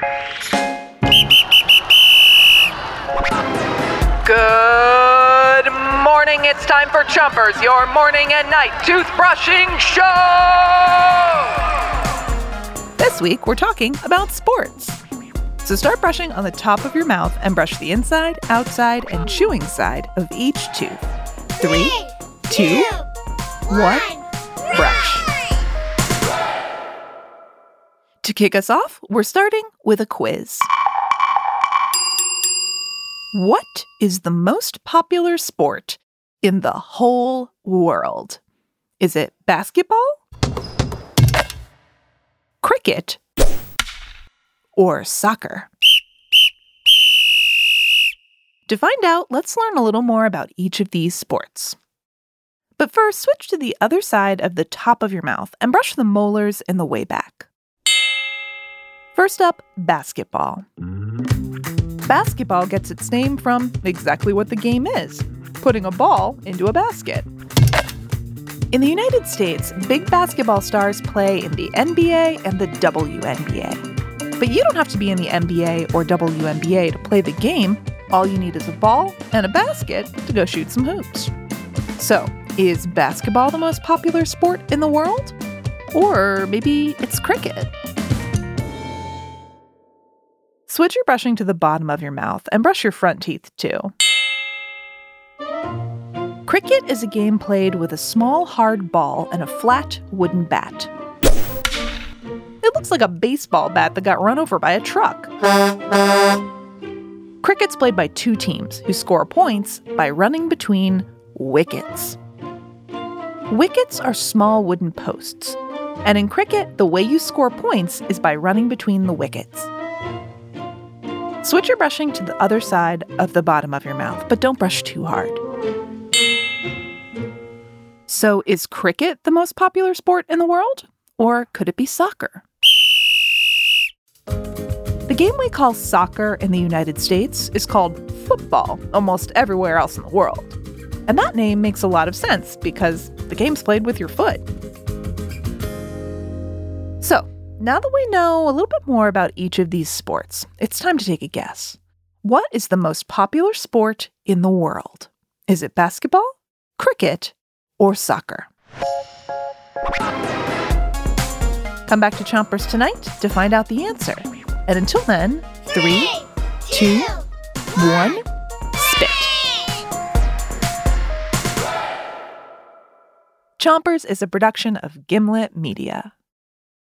Good morning. It's time for Chompers, your morning and night toothbrushing show. This week, we're talking about sports. So start brushing on the top of your mouth and brush the inside, outside, and chewing side of each tooth. Three, two, one, brush. To kick us off, we're starting with a quiz. What is the most popular sport in the whole world? Is it basketball? Cricket? Or soccer? To find out, let's learn a little more about each of these sports. But first, switch to the other side of the top of your mouth and brush the molars in the way back. First up, basketball. Mm. Basketball gets its name from exactly what the game is putting a ball into a basket. In the United States, big basketball stars play in the NBA and the WNBA. But you don't have to be in the NBA or WNBA to play the game. All you need is a ball and a basket to go shoot some hoops. So, is basketball the most popular sport in the world? Or maybe it's cricket? Switch your brushing to the bottom of your mouth and brush your front teeth too. Cricket is a game played with a small hard ball and a flat wooden bat. It looks like a baseball bat that got run over by a truck. Cricket's played by two teams who score points by running between wickets. Wickets are small wooden posts, and in cricket, the way you score points is by running between the wickets. Switch your brushing to the other side of the bottom of your mouth, but don't brush too hard. So, is cricket the most popular sport in the world? Or could it be soccer? The game we call soccer in the United States is called football almost everywhere else in the world. And that name makes a lot of sense because the game's played with your foot. Now that we know a little bit more about each of these sports, it's time to take a guess. What is the most popular sport in the world? Is it basketball, cricket, or soccer? Come back to Chompers tonight to find out the answer. And until then, three, two, one, spit. Chompers is a production of Gimlet Media.